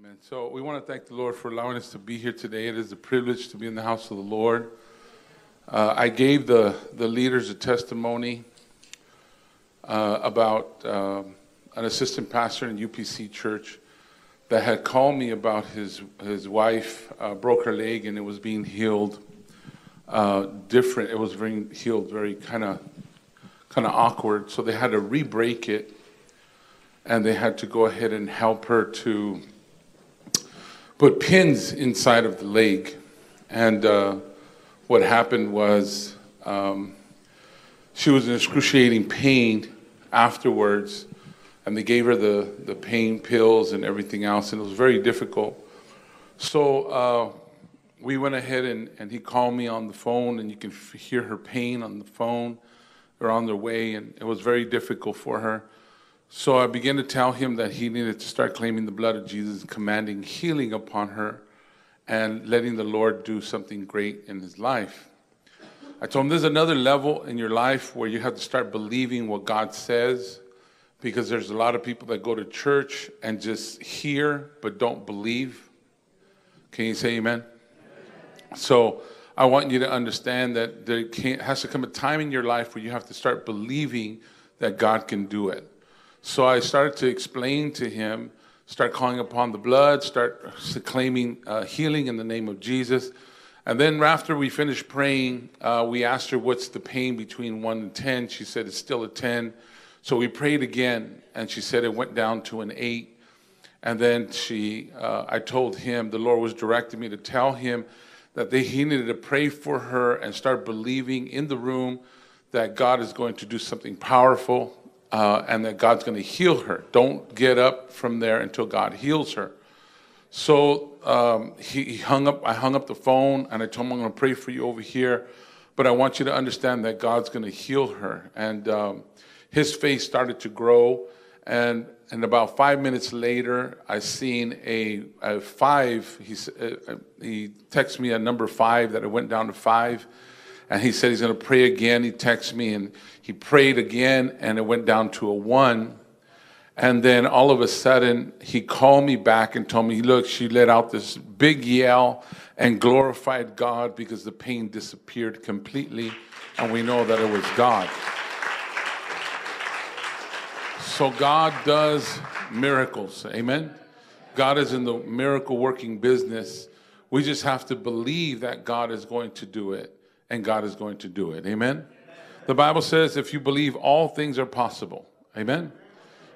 Amen. So we want to thank the Lord for allowing us to be here today. It is a privilege to be in the house of the Lord. Uh, I gave the, the leaders a testimony uh, about um, an assistant pastor in UPC Church that had called me about his, his wife uh, broke her leg and it was being healed uh, different. It was being healed very kind of kind of awkward. So they had to re-break it and they had to go ahead and help her to put pins inside of the leg. And uh, what happened was um, she was in excruciating pain afterwards, and they gave her the, the pain pills and everything else, and it was very difficult. So uh, we went ahead and, and he called me on the phone, and you can hear her pain on the phone. They're on their way, and it was very difficult for her. So I began to tell him that he needed to start claiming the blood of Jesus, commanding healing upon her, and letting the Lord do something great in his life. I told him there's another level in your life where you have to start believing what God says, because there's a lot of people that go to church and just hear but don't believe. Can you say amen? So I want you to understand that there has to come a time in your life where you have to start believing that God can do it. So I started to explain to him, start calling upon the blood, start claiming uh, healing in the name of Jesus. And then after we finished praying, uh, we asked her, What's the pain between 1 and 10? She said, It's still a 10. So we prayed again, and she said it went down to an 8. And then she, uh, I told him, the Lord was directing me to tell him that they, he needed to pray for her and start believing in the room that God is going to do something powerful uh, and that God's going to heal her. Don't get up from there until God heals her. So um, he, he, hung up. I hung up the phone, and I told him I'm going to pray for you over here, but I want you to understand that God's going to heal her. And um, his face started to grow, and and about five minutes later, I seen a, a five. He uh, he texted me a number five that it went down to five and he said he's going to pray again. He texted me and he prayed again, and it went down to a one. And then all of a sudden, he called me back and told me, Look, she let out this big yell and glorified God because the pain disappeared completely, and we know that it was God. So God does miracles. Amen. God is in the miracle working business. We just have to believe that God is going to do it and God is going to do it. Amen? The Bible says if you believe, all things are possible. Amen?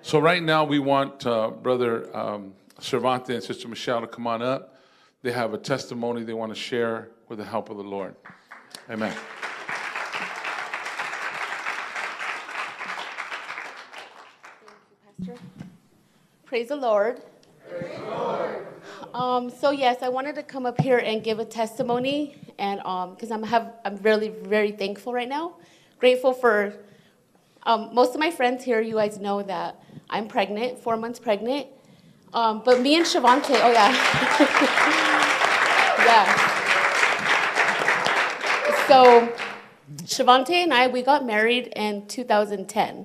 So, right now, we want uh, Brother um, Cervante and Sister Michelle to come on up. They have a testimony they want to share with the help of the Lord. Amen. Praise the Lord. Praise the Lord. Um, so yes, I wanted to come up here and give a testimony, and because um, I'm have I'm really very thankful right now, grateful for um, most of my friends here. You guys know that I'm pregnant, four months pregnant. Um, but me and Shavante, oh yeah, yeah. So Shavante and I we got married in 2010.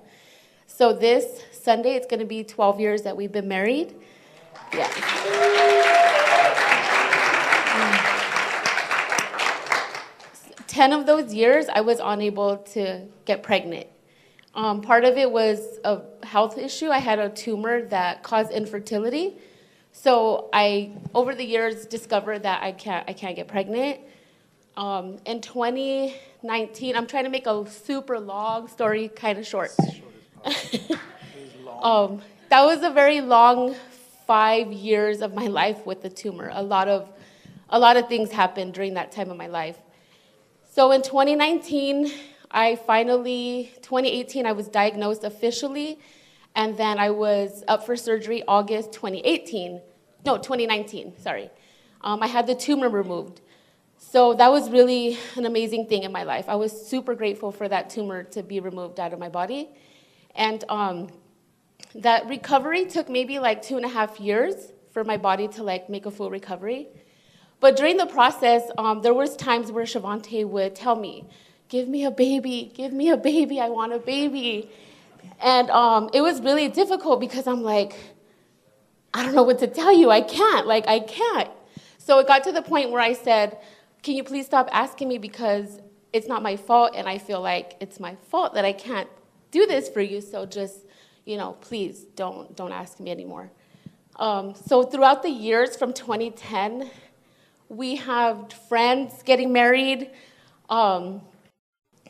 So this Sunday it's going to be 12 years that we've been married. Yeah. 10 of those years, I was unable to get pregnant. Um, part of it was a health issue. I had a tumor that caused infertility. So I, over the years, discovered that I can't, I can't get pregnant. Um, in 2019, I'm trying to make a super long story kind of short. um, that was a very long five years of my life with the tumor. A lot of, a lot of things happened during that time of my life. So in 2019, I finally, 2018, I was diagnosed officially, and then I was up for surgery August 2018. No, 2019, sorry. Um, I had the tumor removed. So that was really an amazing thing in my life. I was super grateful for that tumor to be removed out of my body. And um, that recovery took maybe like two and a half years for my body to like make a full recovery. But during the process, um, there was times where Shavante would tell me, "Give me a baby, give me a baby, I want a baby," and um, it was really difficult because I'm like, I don't know what to tell you. I can't. Like, I can't. So it got to the point where I said, Can you please stop asking me because it's not my fault and I feel like it's my fault that I can't do this for you. So just, you know, please don't don't ask me anymore. Um, so throughout the years from 2010, we have friends getting married. Um,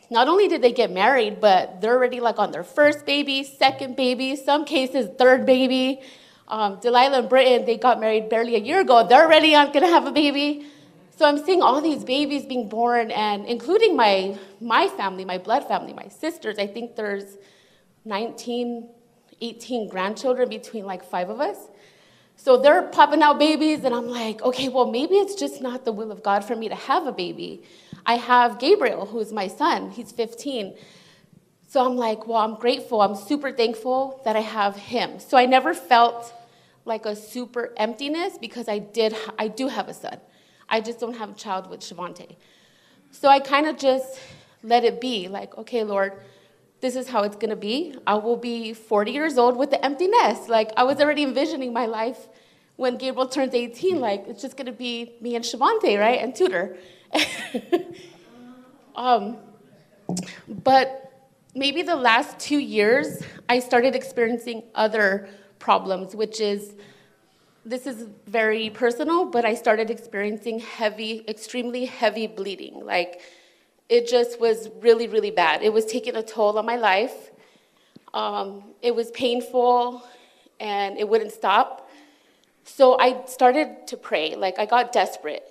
not only did they get married, but they're already like on their first baby, second baby, some cases third baby. Um, Delilah and Britton, they got married barely a year ago. They're already gonna have a baby. So I'm seeing all these babies being born, and including my my family, my blood family, my sisters. I think there's 19, 18 grandchildren between like five of us. So they're popping out babies, and I'm like, okay, well, maybe it's just not the will of God for me to have a baby. I have Gabriel, who's my son, he's 15. So I'm like, well, I'm grateful. I'm super thankful that I have him. So I never felt like a super emptiness because I did I do have a son. I just don't have a child with Shavante. So I kind of just let it be like, okay, Lord, this is how it's going to be. I will be 40 years old with the empty nest. Like, I was already envisioning my life when Gabriel turns 18. Like, it's just going to be me and Shavante, right? And Tudor. um, but maybe the last two years, I started experiencing other problems, which is this is very personal, but I started experiencing heavy, extremely heavy bleeding. Like, it just was really, really bad. It was taking a toll on my life. Um, it was painful and it wouldn't stop. So I started to pray. Like, I got desperate.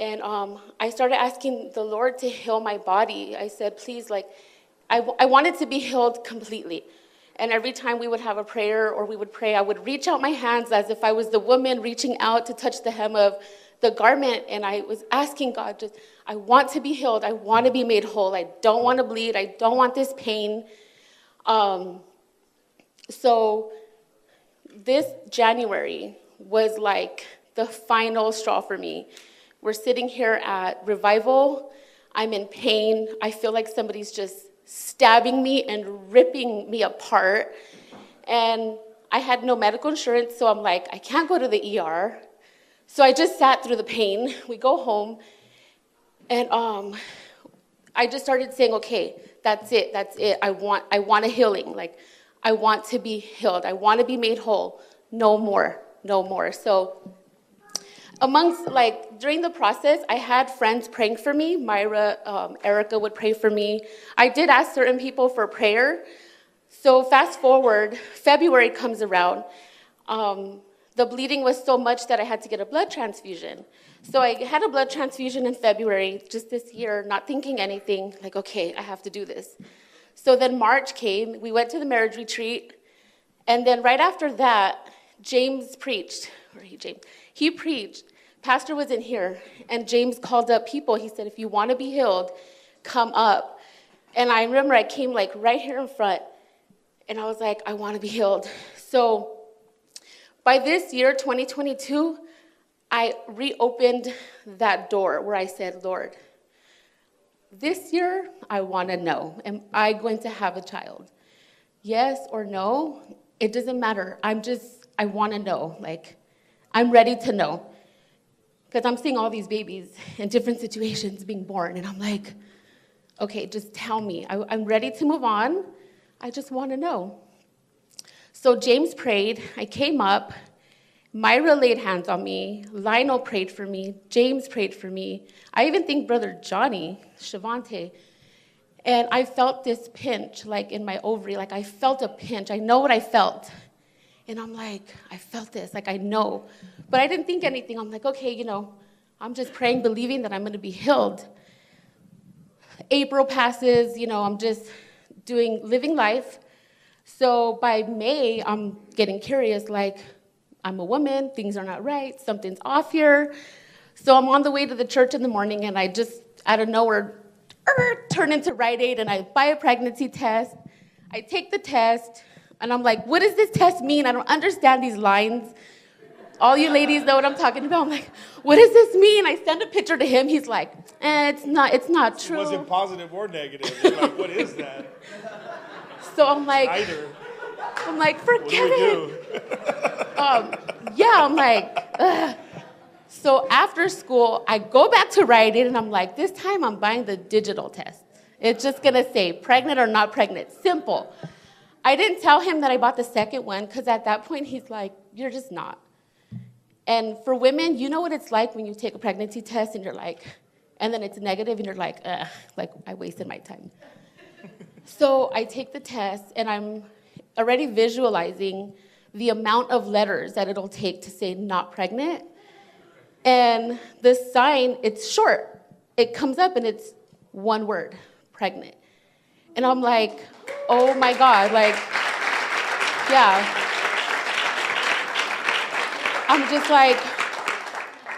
And um, I started asking the Lord to heal my body. I said, please, like, I, w- I wanted to be healed completely. And every time we would have a prayer or we would pray, I would reach out my hands as if I was the woman reaching out to touch the hem of the garment and I was asking God, just, I want to be healed. I want to be made whole. I don't want to bleed. I don't want this pain. Um, so this January was like the final straw for me. We're sitting here at Revival. I'm in pain. I feel like somebody's just stabbing me and ripping me apart. And I had no medical insurance, so I'm like, I can't go to the ER. So I just sat through the pain. We go home, and um, I just started saying, okay, that's it, that's it. I want, I want a healing. Like, I want to be healed. I want to be made whole. No more, no more. So, amongst like during the process, I had friends praying for me. Myra, um, Erica would pray for me. I did ask certain people for prayer. So fast forward, February comes around. Um, the bleeding was so much that I had to get a blood transfusion. So I had a blood transfusion in February, just this year, not thinking anything, like, okay, I have to do this. So then March came, we went to the marriage retreat, and then right after that, James preached, or he, James, he preached. Pastor was in here, and James called up people. He said, if you want to be healed, come up. And I remember I came like right here in front, and I was like, I want to be healed. So by this year, 2022, I reopened that door where I said, Lord, this year I want to know, am I going to have a child? Yes or no, it doesn't matter. I'm just, I want to know. Like, I'm ready to know. Because I'm seeing all these babies in different situations being born, and I'm like, okay, just tell me. I, I'm ready to move on. I just want to know. So James prayed. I came up. Myra laid hands on me. Lionel prayed for me. James prayed for me. I even think Brother Johnny, Shavante. And I felt this pinch, like in my ovary. Like I felt a pinch. I know what I felt. And I'm like, I felt this. Like I know. But I didn't think anything. I'm like, okay, you know, I'm just praying, believing that I'm going to be healed. April passes, you know, I'm just doing, living life. So by May, I'm getting curious like, I'm a woman, things are not right, something's off here. So I'm on the way to the church in the morning, and I just, out of nowhere, er, turn into Rite Aid and I buy a pregnancy test. I take the test, and I'm like, what does this test mean? I don't understand these lines. All you ladies know what I'm talking about. I'm like, what does this mean? I send a picture to him. He's like, eh, it's not, it's not true. Was it positive or negative? Like, what is that? So I'm like, Either. I'm like, forget it. um, yeah, I'm like, Ugh. so after school, I go back to Rite Aid, and I'm like, this time I'm buying the digital test. It's just gonna say pregnant or not pregnant. Simple. I didn't tell him that I bought the second one because at that point he's like, you're just not. And for women, you know what it's like when you take a pregnancy test and you're like, and then it's negative and you're like, ugh, like I wasted my time. So I take the test and I'm already visualizing the amount of letters that it'll take to say not pregnant. And the sign, it's short. It comes up and it's one word, pregnant. And I'm like, oh my God, like, yeah. I'm just like,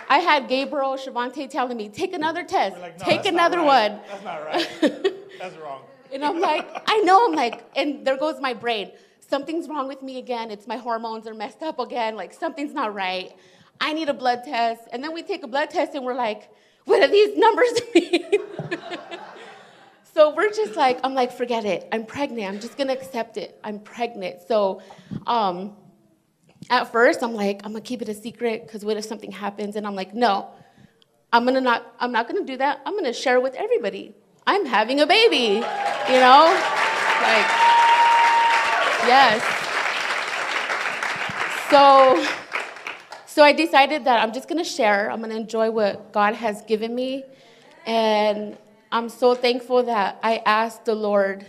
I had Gabriel Shavante telling me, take another test, like, no, take another right. one. That's not right. That's wrong. And I'm like, I know, I'm like, and there goes my brain. Something's wrong with me again. It's my hormones are messed up again. Like, something's not right. I need a blood test. And then we take a blood test and we're like, what do these numbers mean? so we're just like, I'm like, forget it. I'm pregnant. I'm just gonna accept it. I'm pregnant. So um, at first, I'm like, I'm gonna keep it a secret because what if something happens? And I'm like, no, I'm gonna not. I'm not gonna do that. I'm gonna share it with everybody. I'm having a baby. You know, like, yes. So, so I decided that I'm just gonna share. I'm gonna enjoy what God has given me, and I'm so thankful that I asked the Lord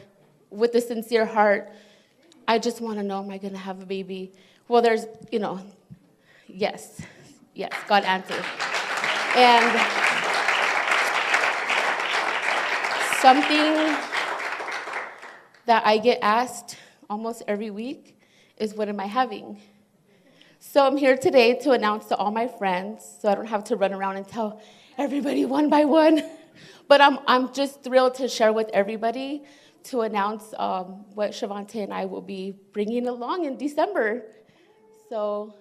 with a sincere heart. I just want to know, am I to have a baby? Well, there's, you know, yes, yes, God answered. And something that I get asked almost every week is, what am I having? So I'm here today to announce to all my friends, so I don't have to run around and tell everybody one by one. But I'm, I'm just thrilled to share with everybody to announce um, what Shavante and I will be bringing along in December. So,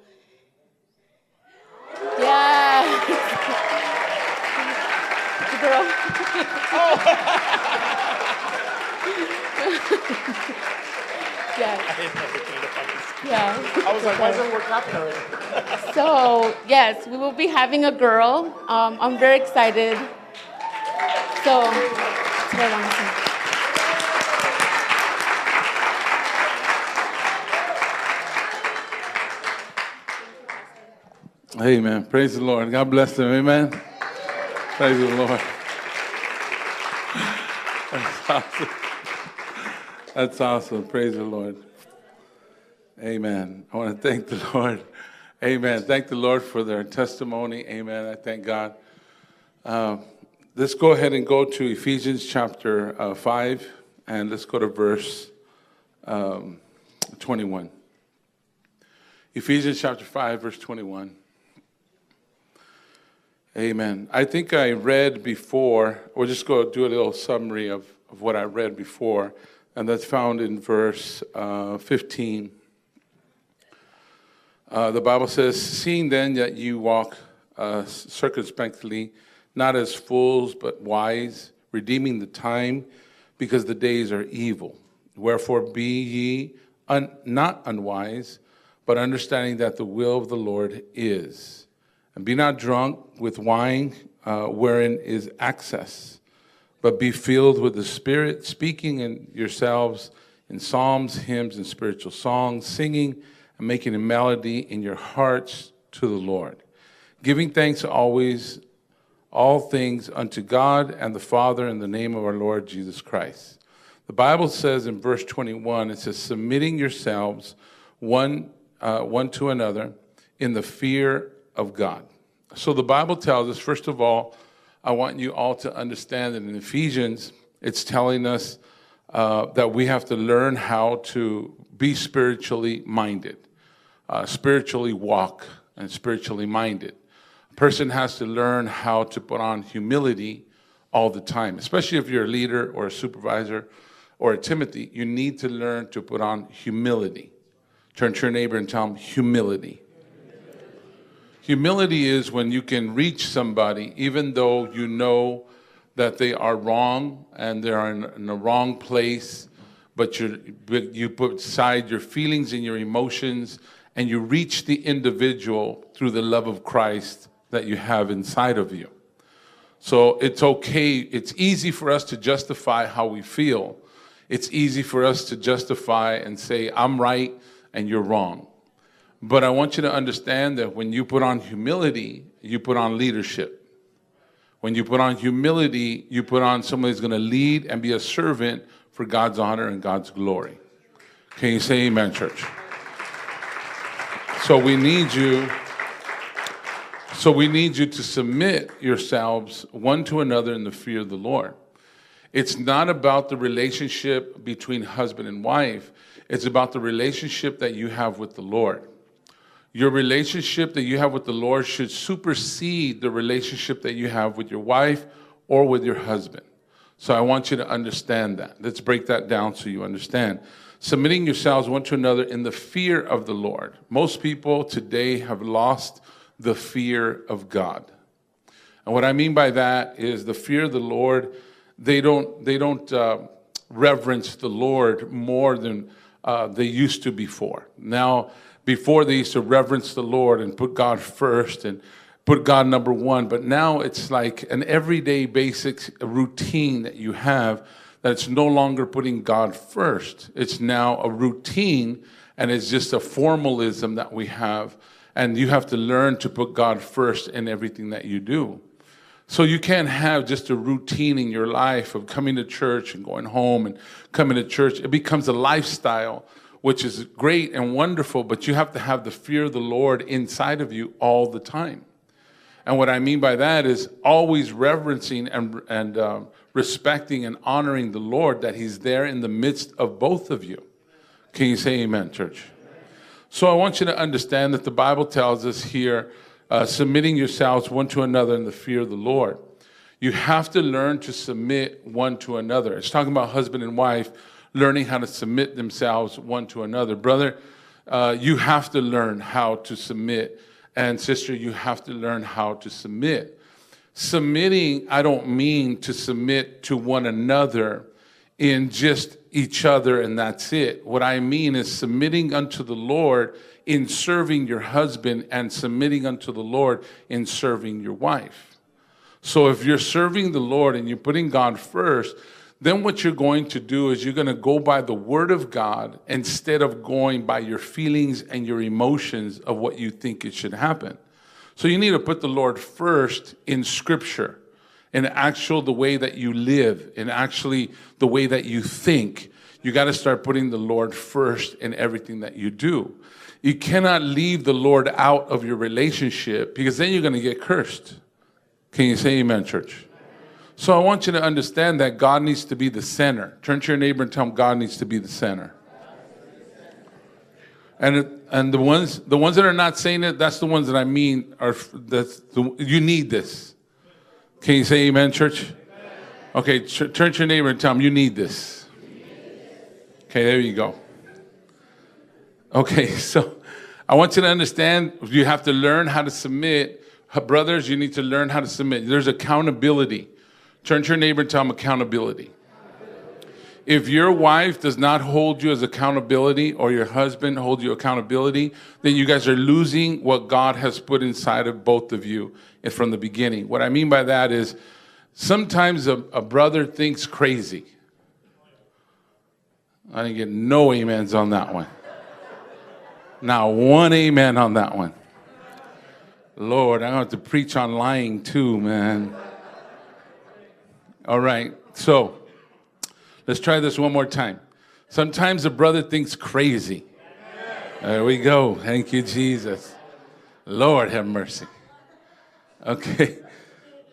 yeah. Girl. yeah, I didn't know anything about this. yeah. I was like, why doesn't work out already? So, yes, we will be having a girl. Um, I'm very excited. So, that's what I want to say. Amen. Praise the Lord. God bless them. Amen. Praise the Lord. That's awesome. That's awesome. Praise the Lord. Amen. I want to thank the Lord. Amen. Thank the Lord for their testimony. Amen. I thank God. Uh, let's go ahead and go to Ephesians chapter uh, 5, and let's go to verse um, 21. Ephesians chapter 5, verse 21. Amen. I think I read before, we'll just go do a little summary of, of what I read before, and that's found in verse uh, 15. Uh, the Bible says, Seeing then that you walk uh, circumspectly, not as fools, but wise, redeeming the time, because the days are evil. Wherefore be ye un- not unwise, but understanding that the will of the Lord is. And be not drunk with wine, uh, wherein is excess, but be filled with the Spirit, speaking in yourselves in psalms, hymns, and spiritual songs, singing and making a melody in your hearts to the Lord, giving thanks always, all things unto God and the Father in the name of our Lord Jesus Christ. The Bible says in verse 21, it says, submitting yourselves one, uh, one to another in the fear of God. So the Bible tells us, first of all, I want you all to understand that in Ephesians, it's telling us uh, that we have to learn how to be spiritually minded, uh, spiritually walk, and spiritually minded. A person has to learn how to put on humility all the time, especially if you're a leader or a supervisor or a Timothy, you need to learn to put on humility. Turn to your neighbor and tell them humility. Humility is when you can reach somebody even though you know that they are wrong and they are in, in the wrong place, but you but you put aside your feelings and your emotions and you reach the individual through the love of Christ that you have inside of you. So it's okay, it's easy for us to justify how we feel. It's easy for us to justify and say, I'm right and you're wrong. But I want you to understand that when you put on humility, you put on leadership. When you put on humility, you put on somebody who's going to lead and be a servant for God's honor and God's glory. Can you say amen, church? So we need you. So we need you to submit yourselves one to another in the fear of the Lord. It's not about the relationship between husband and wife. It's about the relationship that you have with the Lord. Your relationship that you have with the Lord should supersede the relationship that you have with your wife or with your husband. So I want you to understand that. Let's break that down so you understand. Submitting yourselves one to another in the fear of the Lord. Most people today have lost the fear of God. And what I mean by that is the fear of the Lord, they don't, they don't uh, reverence the Lord more than uh, they used to before. Now, before they used to reverence the Lord and put God first and put God number one, but now it's like an everyday basic routine that you have that it's no longer putting God first. It's now a routine and it's just a formalism that we have. And you have to learn to put God first in everything that you do. So you can't have just a routine in your life of coming to church and going home and coming to church. It becomes a lifestyle, which is great and wonderful, but you have to have the fear of the Lord inside of you all the time. And what I mean by that is always reverencing and, and um, respecting and honoring the Lord that He's there in the midst of both of you. Can you say amen, church? So I want you to understand that the Bible tells us here uh, submitting yourselves one to another in the fear of the Lord. You have to learn to submit one to another. It's talking about husband and wife learning how to submit themselves one to another. Brother, uh, you have to learn how to submit. And sister, you have to learn how to submit. Submitting, I don't mean to submit to one another in just each other and that's it. What I mean is submitting unto the Lord in serving your husband and submitting unto the Lord in serving your wife. So if you're serving the Lord and you're putting God first, then what you're going to do is you're going to go by the word of God instead of going by your feelings and your emotions of what you think it should happen. So you need to put the Lord first in scripture in actual the way that you live, in actually the way that you think. You got to start putting the Lord first in everything that you do. You cannot leave the Lord out of your relationship because then you're going to get cursed. Can you say amen, church? So I want you to understand that God needs to be the center. Turn to your neighbor and tell him God needs to be the center. And it, and the ones the ones that are not saying it, that's the ones that I mean are that's the, you need this. Can you say amen, church? Okay, turn to your neighbor and tell him you need this. Okay, there you go. Okay, so I want you to understand you have to learn how to submit. Brothers, you need to learn how to submit. There's accountability. Turn to your neighbor and tell him accountability. If your wife does not hold you as accountability or your husband holds you accountability, then you guys are losing what God has put inside of both of you from the beginning. What I mean by that is sometimes a, a brother thinks crazy. I didn't get no amens on that one. Now, one amen on that one. Lord, I don't have to preach on lying too, man. All right, so let's try this one more time. Sometimes a brother thinks crazy. There we go. Thank you, Jesus. Lord, have mercy. Okay.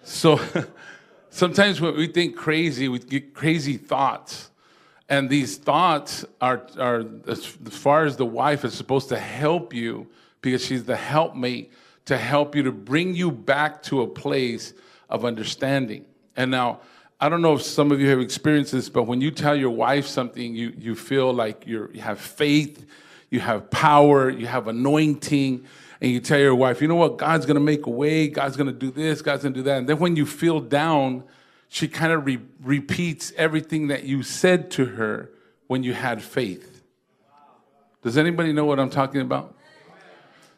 So sometimes when we think crazy, we get crazy thoughts. And these thoughts are, are as far as the wife is supposed to help you because she's the helpmate to help you to bring you back to a place of understanding. And now, I don't know if some of you have experienced this, but when you tell your wife something, you, you feel like you have faith, you have power, you have anointing, and you tell your wife, you know what, God's gonna make a way, God's gonna do this, God's gonna do that. And then when you feel down, she kind of re- repeats everything that you said to her when you had faith. Does anybody know what I'm talking about?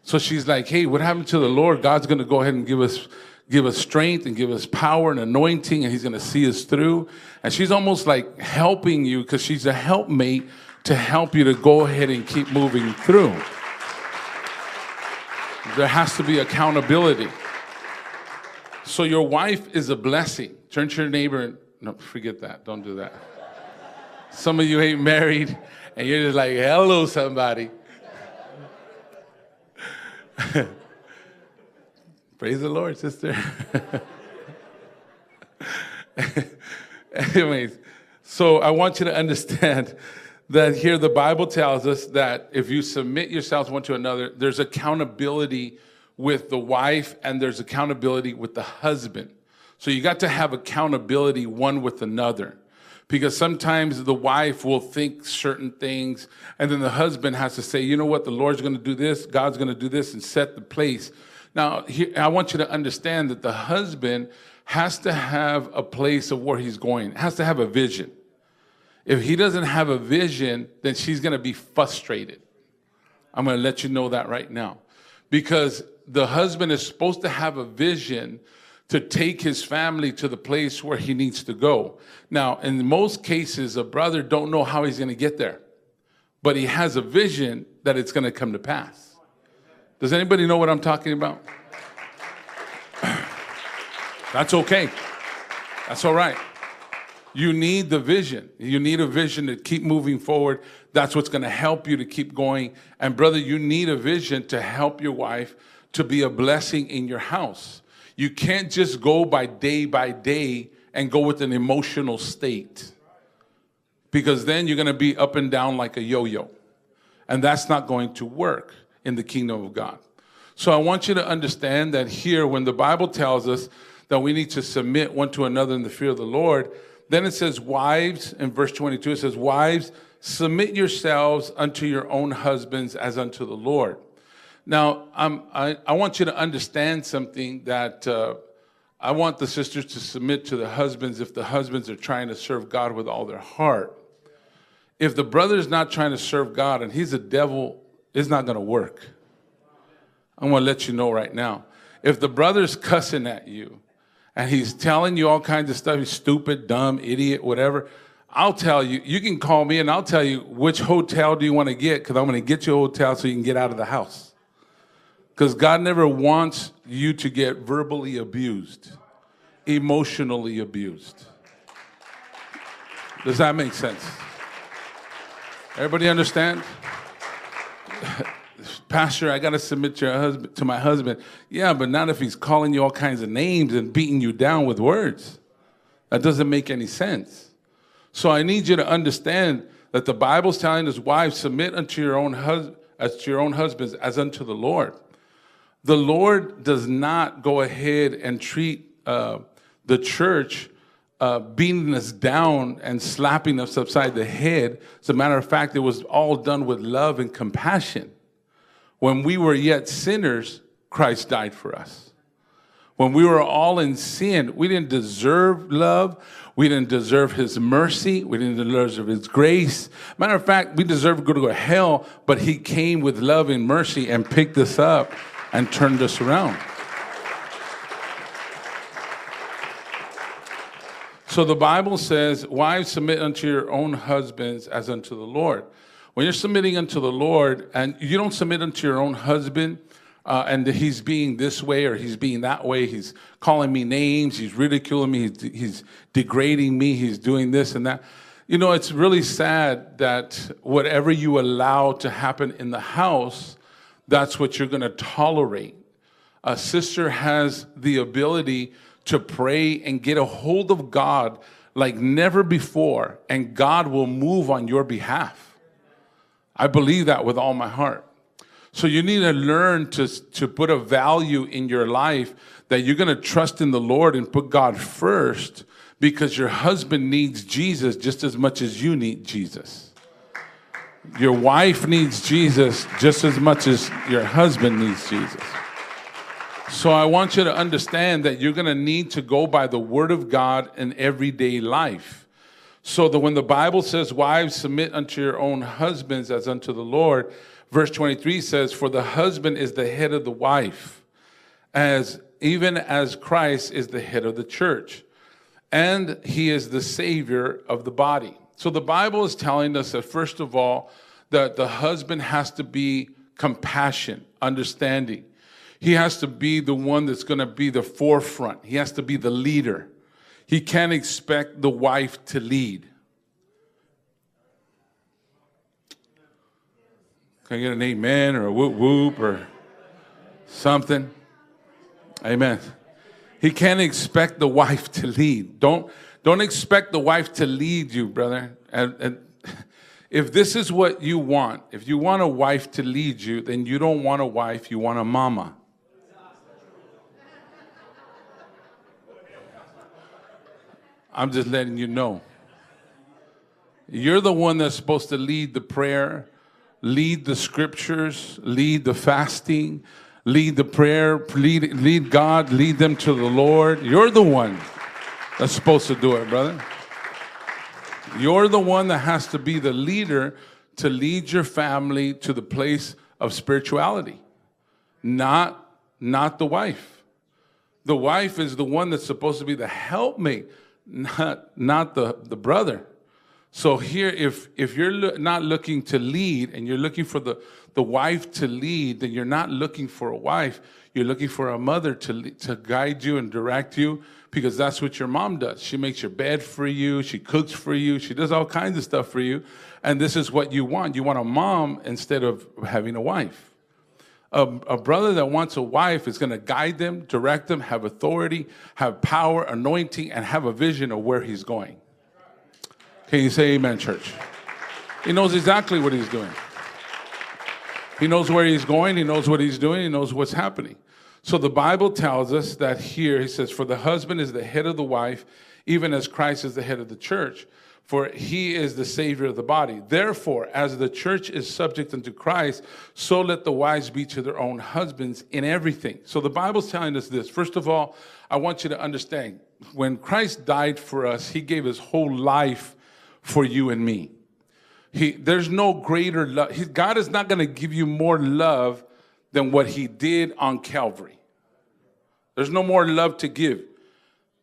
So she's like, hey, what happened to the Lord? God's to go ahead and give us give us strength and give us power and anointing and he's going to see us through. And she's almost like helping you because she's a helpmate to help you to go ahead and keep moving through. There has to be accountability. So your wife is a blessing. Turn to your neighbor and no, forget that. Don't do that. Some of you ain't married and you're just like, hello, somebody. Praise the Lord, sister. Anyways, so I want you to understand that here the Bible tells us that if you submit yourselves one to another, there's accountability with the wife and there's accountability with the husband. So you got to have accountability one with another. Because sometimes the wife will think certain things, and then the husband has to say, you know what, the Lord's gonna do this, God's gonna do this, and set the place. Now, I want you to understand that the husband has to have a place of where he's going, has to have a vision. If he doesn't have a vision, then she's gonna be frustrated. I'm gonna let you know that right now. Because the husband is supposed to have a vision to take his family to the place where he needs to go. Now, in most cases, a brother don't know how he's going to get there, but he has a vision that it's going to come to pass. Does anybody know what I'm talking about? That's okay. That's all right. You need the vision. You need a vision to keep moving forward. That's what's going to help you to keep going. And brother, you need a vision to help your wife to be a blessing in your house. You can't just go by day by day and go with an emotional state because then you're going to be up and down like a yo yo. And that's not going to work in the kingdom of God. So I want you to understand that here, when the Bible tells us that we need to submit one to another in the fear of the Lord, then it says, Wives, in verse 22, it says, Wives, submit yourselves unto your own husbands as unto the Lord. Now, I, I want you to understand something that uh, I want the sisters to submit to the husbands if the husbands are trying to serve God with all their heart. If the brother is not trying to serve God and he's a devil, it's not going to work. I'm going to let you know right now. If the brother's cussing at you and he's telling you all kinds of stuff, he's stupid, dumb, idiot, whatever, I'll tell you, you can call me and I'll tell you which hotel do you want to get because I'm going to get you a hotel so you can get out of the house. Because God never wants you to get verbally abused, emotionally abused. Does that make sense? Everybody understand? Pastor, I got to submit your husband to my husband. Yeah, but not if he's calling you all kinds of names and beating you down with words. That doesn't make any sense. So I need you to understand that the Bible's telling us, wives, submit unto your own husband as to your own husbands as unto the Lord. The Lord does not go ahead and treat uh, the church uh, beating us down and slapping us upside the head. As a matter of fact, it was all done with love and compassion. When we were yet sinners, Christ died for us. When we were all in sin, we didn't deserve love. We didn't deserve his mercy. We didn't deserve his grace. Matter of fact, we deserve to go to hell, but he came with love and mercy and picked us up and turned us around. So the Bible says, Wives, submit unto your own husbands as unto the Lord. When you're submitting unto the Lord and you don't submit unto your own husband, uh, and he's being this way or he's being that way, he's calling me names, he's ridiculing me, he's, he's degrading me, he's doing this and that. You know, it's really sad that whatever you allow to happen in the house, that's what you're going to tolerate. A sister has the ability to pray and get a hold of God like never before, and God will move on your behalf. I believe that with all my heart. So you need to learn to, to put a value in your life that you're going to trust in the Lord and put God first because your husband needs Jesus just as much as you need Jesus. Your wife needs Jesus just as much as your husband needs Jesus. So I want you to understand that you're going to need to go by the word of God in everyday life. So that when the Bible says, Wives, submit unto your own husbands as unto the Lord, Verse 23 says, For the husband is the head of the wife, as even as Christ is the head of the church, and he is the savior of the body. So the Bible is telling us that, first of all, that the husband has to be compassion, understanding. He has to be the one that's going to be the forefront. He has to be the leader. He can't expect the wife to lead. Can I get an amen or a whoop whoop or something? Amen. He can't expect the wife to lead. Don't, don't expect the wife to lead you, brother. And, and if this is what you want, if you want a wife to lead you, then you don't want a wife, you want a mama. I'm just letting you know. You're the one that's supposed to lead the prayer, lead the scriptures, lead the fasting, lead the prayer, lead, lead God, lead them to the Lord. You're the one that's supposed to do it, brother. You're the one that has to be the leader to lead your family to the place of spirituality, not, not the wife. The wife is the one that's supposed to be the helpmate, not, not the, the brother. So here, if, if you're lo- not looking to lead and you're looking for the, the wife to lead, then you're not looking for a wife. You're looking for a mother to, to guide you and direct you because that's what your mom does. She makes your bed for you. She cooks for you. She does all kinds of stuff for you. And this is what you want. You want a mom instead of having a wife. A, a brother that wants a wife is going to guide them, direct them, have authority, have power, anointing, and have a vision of where he's going. Can you say amen, church? He knows exactly what he's doing. He knows where he's going, he knows what he's doing, he knows what's happening. So the Bible tells us that here, he says, For the husband is the head of the wife, even as Christ is the head of the church, for he is the Savior of the body. Therefore, as the church is subject unto Christ, so let the wives be to their own husbands in everything. So the Bible's telling us this. First of all, I want you to understand when Christ died for us, he gave his whole life for you and me. He, there's no greater love. He, God is not going to give you more love than what he did on Calvary. There's no more love to give.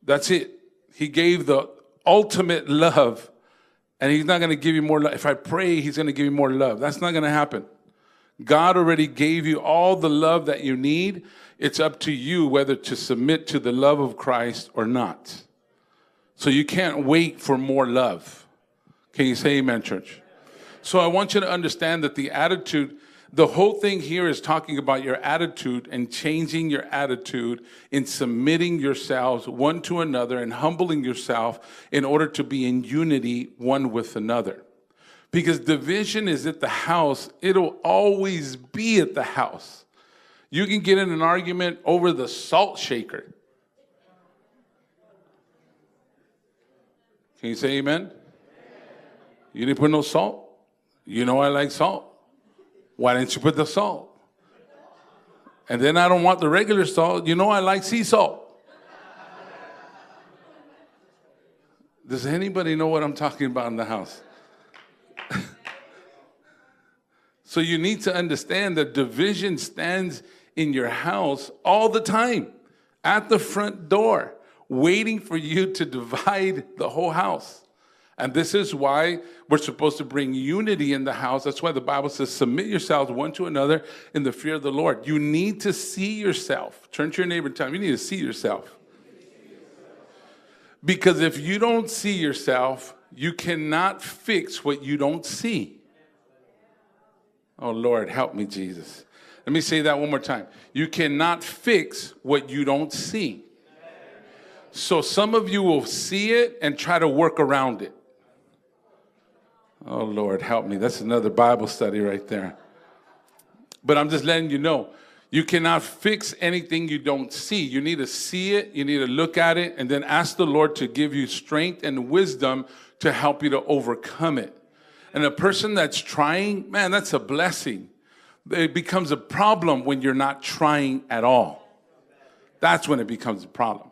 That's it. He gave the ultimate love, and he's not going to give you more love. If I pray, he's going to give you more love. That's not going to happen. God already gave you all the love that you need. It's up to you whether to submit to the love of Christ or not. So you can't wait for more love. Can you say amen, church? So I want you to understand that the attitude, the whole thing here is talking about your attitude and changing your attitude in submitting yourselves one to another and humbling yourself in order to be in unity one with another. Because division is at the house, it'll always be at the house. You can get in an argument over the salt shaker. Can you say amen? You didn't put no salt? You know I like salt. Why didn't you put the salt? And then I don't want the regular salt. You know I like sea salt. Does anybody know what I'm talking about in the house? so you need to understand that division stands in your house all the time at the front door, waiting for you to divide the whole house. And this is why we're supposed to bring unity in the house. That's why the Bible says, submit yourselves one to another in the fear of the Lord. You need to see yourself. Turn to your neighbor and tell him, you need to see yourself. Because if you don't see yourself, you cannot fix what you don't see. Oh, Lord, help me, Jesus. Let me say that one more time. You cannot fix what you don't see. So some of you will see it and try to work around it. Oh, Lord, help me. That's another Bible study right there. But I'm just letting you know you cannot fix anything you don't see. You need to see it, you need to look at it, and then ask the Lord to give you strength and wisdom to help you to overcome it. And a person that's trying, man, that's a blessing. It becomes a problem when you're not trying at all. That's when it becomes a problem.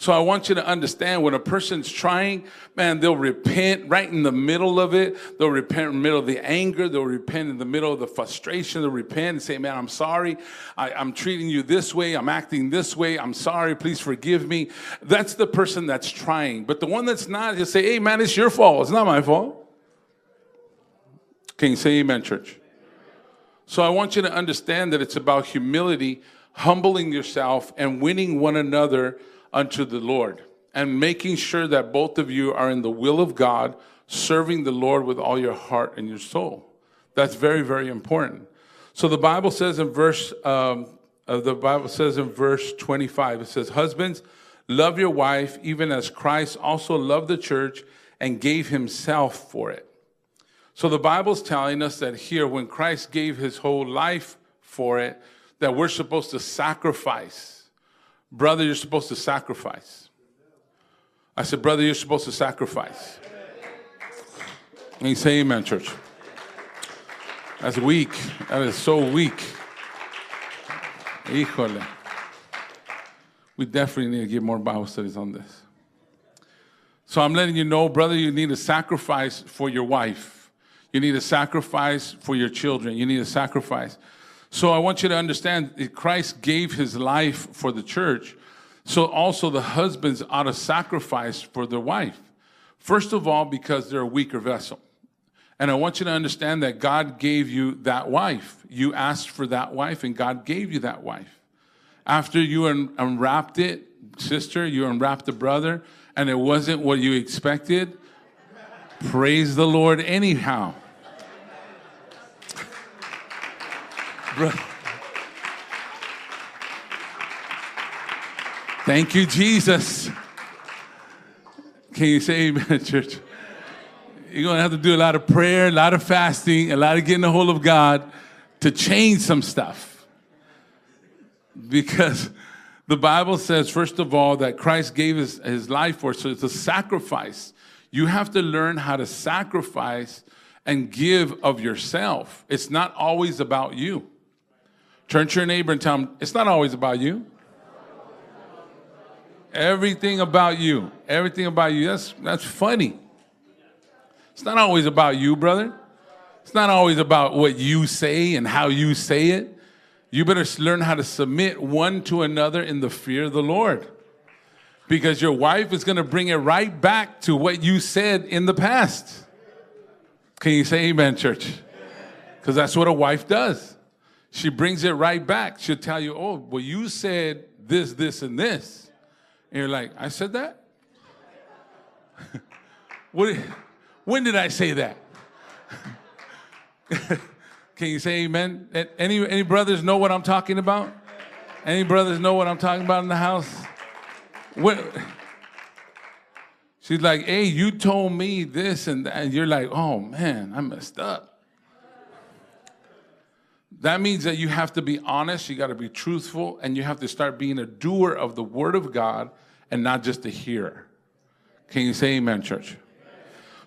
So I want you to understand when a person's trying, man, they'll repent right in the middle of it. They'll repent in the middle of the anger. They'll repent in the middle of the frustration. They'll repent and say, man, I'm sorry. I, I'm treating you this way. I'm acting this way. I'm sorry. Please forgive me. That's the person that's trying. But the one that's not, just say, hey, man, it's your fault. It's not my fault. Can you say amen, church? So I want you to understand that it's about humility, humbling yourself, and winning one another unto the Lord, and making sure that both of you are in the will of God, serving the Lord with all your heart and your soul. That's very, very important. So the Bible says in verse, um, uh, the Bible says in verse 25, it says, Husbands, love your wife, even as Christ also loved the church and gave himself for it. So the Bible's telling us that here, when Christ gave his whole life for it, that we're supposed to sacrifice Brother, you're supposed to sacrifice. I said, Brother, you're supposed to sacrifice. And you say, Amen, church. That's weak. That is so weak. Híjole. We definitely need to get more Bible studies on this. So I'm letting you know, brother, you need a sacrifice for your wife. You need a sacrifice for your children. You need a sacrifice. So I want you to understand that Christ gave his life for the church. So also the husbands ought to sacrifice for their wife. First of all, because they're a weaker vessel. And I want you to understand that God gave you that wife. You asked for that wife, and God gave you that wife. After you unwrapped it, sister, you unwrapped the brother, and it wasn't what you expected, praise the Lord anyhow. Thank you, Jesus. Can you say amen, church? You're going to have to do a lot of prayer, a lot of fasting, a lot of getting a hold of God to change some stuff. Because the Bible says, first of all, that Christ gave his, his life for us. So it's a sacrifice. You have to learn how to sacrifice and give of yourself. It's not always about you. Turn to your neighbor and tell him, it's not always about you. Everything about you. Everything about you. That's, that's funny. It's not always about you, brother. It's not always about what you say and how you say it. You better learn how to submit one to another in the fear of the Lord. Because your wife is going to bring it right back to what you said in the past. Can you say amen, church? Because that's what a wife does she brings it right back. She'll tell you, oh, well, you said this, this, and this. And you're like, I said that? what, when did I say that? Can you say amen? Any, any brothers know what I'm talking about? Any brothers know what I'm talking about in the house? What, she's like, hey, you told me this and that. And you're like, oh man, I messed up. That means that you have to be honest, you got to be truthful, and you have to start being a doer of the Word of God and not just a hearer. Can you say amen, church?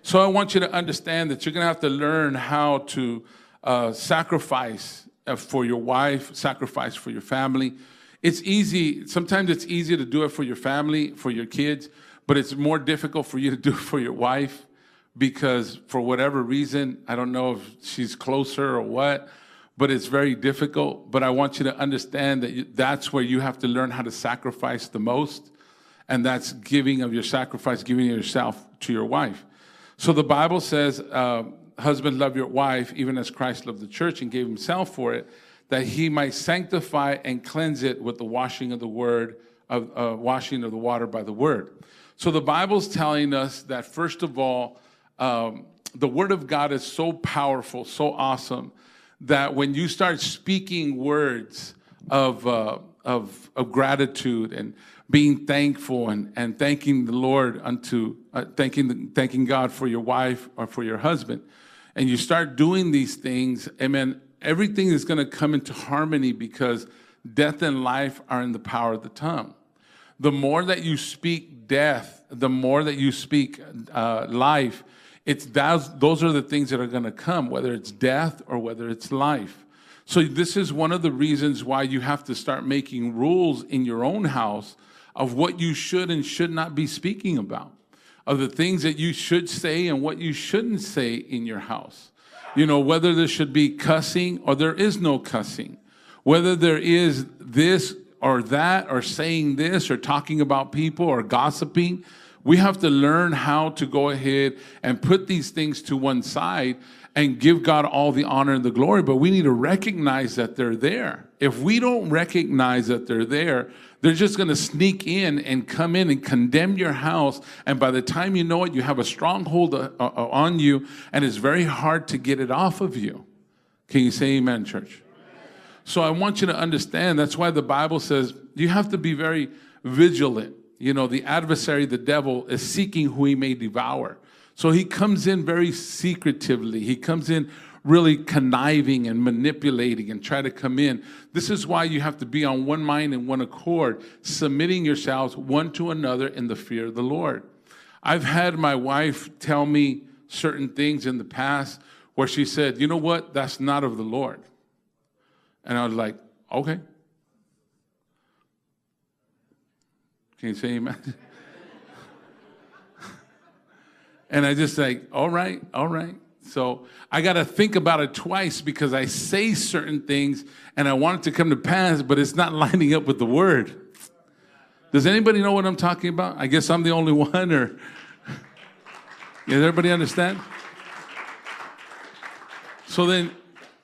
So I want you to understand that you're going to have to learn how to uh, sacrifice uh, for your wife, sacrifice for your family. It's easy, sometimes it's easy to do it for your family, for your kids, but it's more difficult for you to do it for your wife because for whatever reason, I don't know if she's closer or what, but it's very difficult. But I want you to understand that you, that's where you have to learn how to sacrifice the most, and that's giving of your sacrifice, giving yourself to your wife. So the Bible says, uh, "Husband, love your wife, even as Christ loved the church and gave Himself for it, that He might sanctify and cleanse it with the washing of the word, of uh, washing of the water by the word." So the Bible's telling us that first of all. Um, the word of God is so powerful, so awesome that when you start speaking words of, uh, of, of gratitude and being thankful and, and thanking the Lord unto, uh, thanking, thanking God for your wife or for your husband, and you start doing these things, amen, everything is going to come into harmony because death and life are in the power of the tongue. The more that you speak death, the more that you speak uh, life, it's those, those are the things that are going to come, whether it's death or whether it's life. So, this is one of the reasons why you have to start making rules in your own house of what you should and should not be speaking about, of the things that you should say and what you shouldn't say in your house. You know, whether there should be cussing or there is no cussing, whether there is this or that, or saying this, or talking about people, or gossiping. We have to learn how to go ahead and put these things to one side and give God all the honor and the glory, but we need to recognize that they're there. If we don't recognize that they're there, they're just going to sneak in and come in and condemn your house. And by the time you know it, you have a stronghold uh, uh, on you, and it's very hard to get it off of you. Can you say amen, church? So I want you to understand that's why the Bible says you have to be very vigilant. You know, the adversary, the devil, is seeking who he may devour. So he comes in very secretively. He comes in really conniving and manipulating and try to come in. This is why you have to be on one mind and one accord, submitting yourselves one to another in the fear of the Lord. I've had my wife tell me certain things in the past where she said, You know what? That's not of the Lord. And I was like, Okay. Can you say amen? And I just like, all right, all right. So I got to think about it twice because I say certain things and I want it to come to pass, but it's not lining up with the word. Does anybody know what I'm talking about? I guess I'm the only one, or does everybody understand? So then,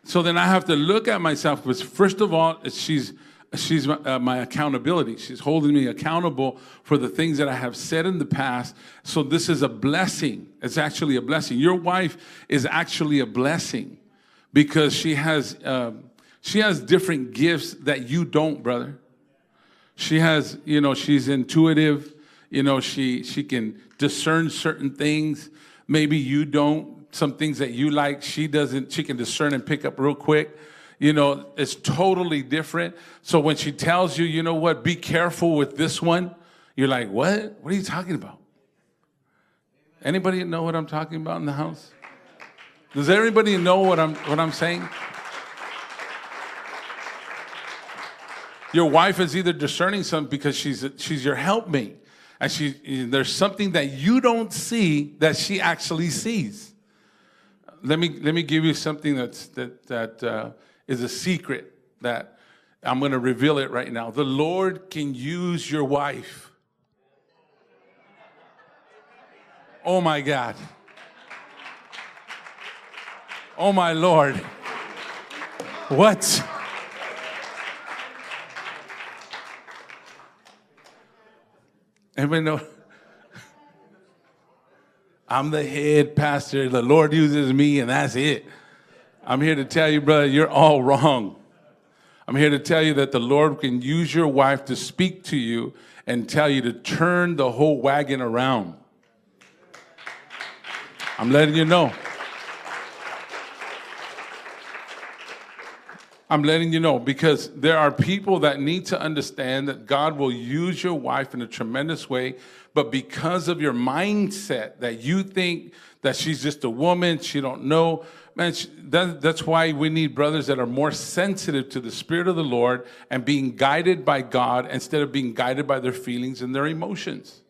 so then I have to look at myself because first of all, she's she's my, uh, my, accountability. She's holding me accountable for the things that I have said in the past. So this is a blessing. It's actually a blessing. Your wife is actually a blessing because she has uh, she has different gifts that you don't, brother. She has, you know, she's intuitive. You know, she she can discern certain things. Maybe you don't. Some things that you like, she doesn't. She can discern and pick up real quick you know, it's totally different. So when she tells you, you know what, be careful with this one, you're like, what? What are you talking about? Anybody know what I'm talking about in the house? Does everybody know what I'm what I'm saying? Your wife is either discerning something because she's she's your helpmate, and she there's something that you don't see that she actually sees. Let me let me give you something that's that that uh, is a secret that I'm going to reveal it right now. The Lord can use your wife. Oh my God. Oh my Lord. What? Anybody know? I'm the head pastor. The Lord uses me, and that's it. I'm here to tell you, brother, you're all wrong. I'm here to tell you that the Lord can use your wife to speak to you and tell you to turn the whole wagon around. I'm letting you know. I'm letting you know because there are people that need to understand that God will use your wife in a tremendous way, but because of your mindset that you think that she's just a woman, she don't know, that, that's why we need brothers that are more sensitive to the Spirit of the Lord and being guided by God instead of being guided by their feelings and their emotions.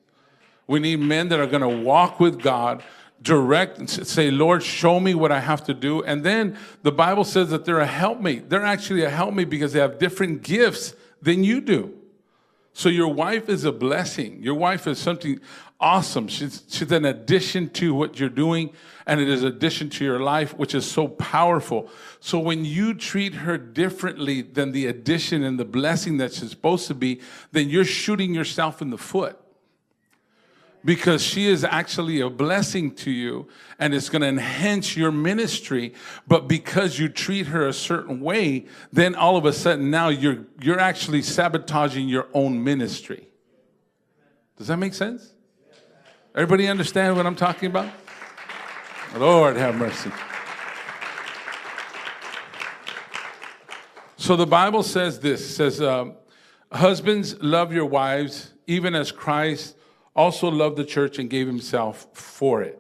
We need men that are going to walk with God, direct, and say, Lord, show me what I have to do. And then the Bible says that they're a helpmate. They're actually a helpmate because they have different gifts than you do. So your wife is a blessing. Your wife is something awesome. She's, she's an addition to what you're doing, and it is an addition to your life, which is so powerful. So when you treat her differently than the addition and the blessing that she's supposed to be, then you're shooting yourself in the foot because she is actually a blessing to you and it's going to enhance your ministry but because you treat her a certain way then all of a sudden now you're you're actually sabotaging your own ministry does that make sense everybody understand what i'm talking about lord have mercy so the bible says this says um, husbands love your wives even as christ also loved the church and gave himself for it.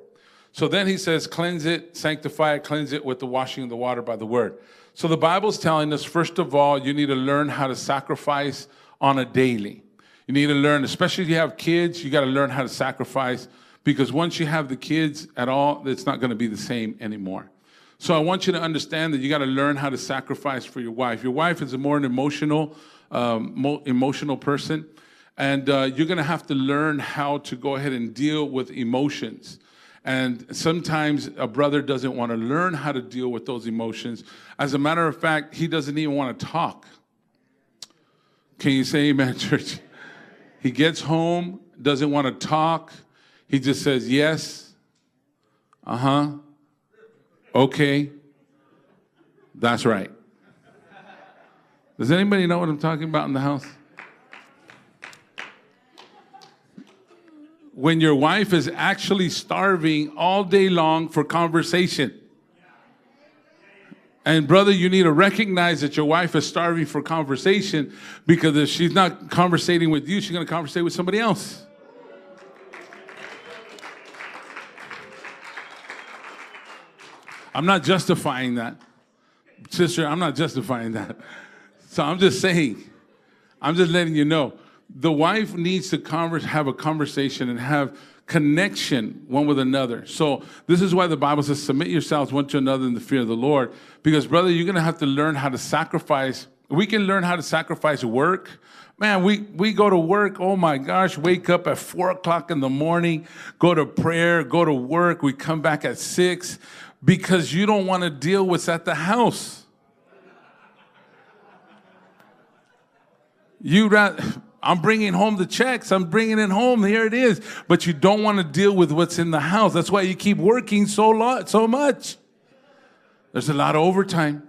So then he says, cleanse it, sanctify it, cleanse it with the washing of the water by the word. So the Bible's telling us, first of all, you need to learn how to sacrifice on a daily. You need to learn, especially if you have kids, you got to learn how to sacrifice because once you have the kids at all, it's not going to be the same anymore. So I want you to understand that you got to learn how to sacrifice for your wife. Your wife is a more an emotional, um, mo- emotional person, and uh, you're going to have to learn how to go ahead and deal with emotions. And sometimes a brother doesn't want to learn how to deal with those emotions. As a matter of fact, he doesn't even want to talk. Can you say amen, church? He gets home, doesn't want to talk. He just says, yes, uh huh, okay, that's right. Does anybody know what I'm talking about in the house? When your wife is actually starving all day long for conversation. And brother, you need to recognize that your wife is starving for conversation because if she's not conversating with you, she's going to conversate with somebody else. I'm not justifying that. Sister, I'm not justifying that. So I'm just saying, I'm just letting you know. The wife needs to converse, have a conversation and have connection one with another. So this is why the Bible says, submit yourselves one to another in the fear of the Lord. Because, brother, you're going to have to learn how to sacrifice. We can learn how to sacrifice work. Man, we, we go to work, oh my gosh, wake up at four o'clock in the morning, go to prayer, go to work, we come back at six because you don't want to deal with what's at the house. You rather, I'm bringing home the checks. I'm bringing it home. Here it is. But you don't want to deal with what's in the house. That's why you keep working so lot, so much. There's a lot of overtime.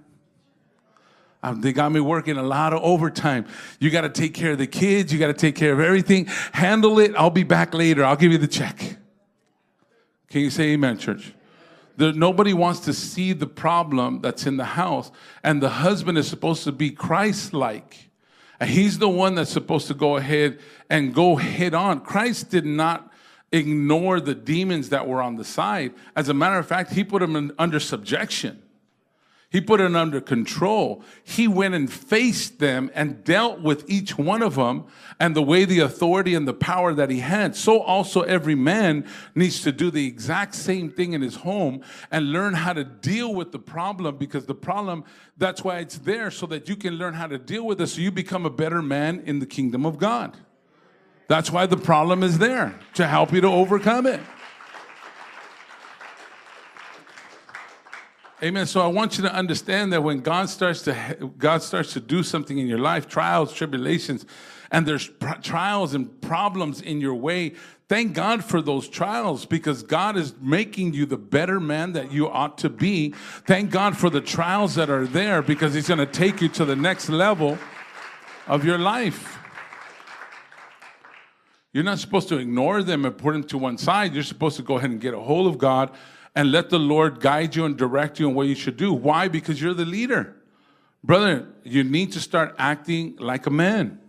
Um, they got me working a lot of overtime. You got to take care of the kids. You got to take care of everything. Handle it. I'll be back later. I'll give you the check. Can you say amen, church? There, nobody wants to see the problem that's in the house. And the husband is supposed to be Christ like. And he's the one that's supposed to go ahead and go head on. Christ did not ignore the demons that were on the side. As a matter of fact, he put them in, under subjection. He put it under control. He went and faced them and dealt with each one of them and the way the authority and the power that he had. So also every man needs to do the exact same thing in his home and learn how to deal with the problem because the problem, that's why it's there so that you can learn how to deal with it so you become a better man in the kingdom of God. That's why the problem is there to help you to overcome it. Amen. So I want you to understand that when God starts to God starts to do something in your life, trials, tribulations, and there's trials and problems in your way, thank God for those trials because God is making you the better man that you ought to be. Thank God for the trials that are there because he's going to take you to the next level of your life. You're not supposed to ignore them and put them to one side. You're supposed to go ahead and get a hold of God and let the Lord guide you and direct you in what you should do. Why? Because you're the leader. Brother, you need to start acting like a man.